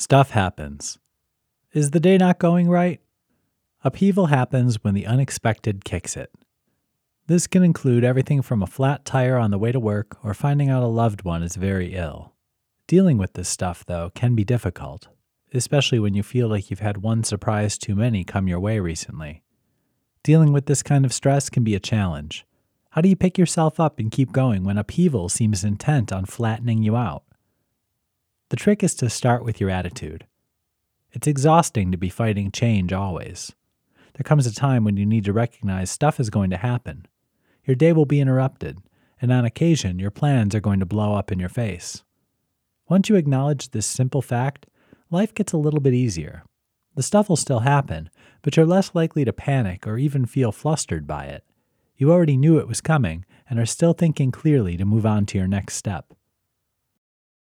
Stuff happens. Is the day not going right? Upheaval happens when the unexpected kicks it. This can include everything from a flat tire on the way to work or finding out a loved one is very ill. Dealing with this stuff, though, can be difficult, especially when you feel like you've had one surprise too many come your way recently. Dealing with this kind of stress can be a challenge. How do you pick yourself up and keep going when upheaval seems intent on flattening you out? The trick is to start with your attitude. It's exhausting to be fighting change always. There comes a time when you need to recognize stuff is going to happen. Your day will be interrupted, and on occasion, your plans are going to blow up in your face. Once you acknowledge this simple fact, life gets a little bit easier. The stuff will still happen, but you're less likely to panic or even feel flustered by it. You already knew it was coming and are still thinking clearly to move on to your next step.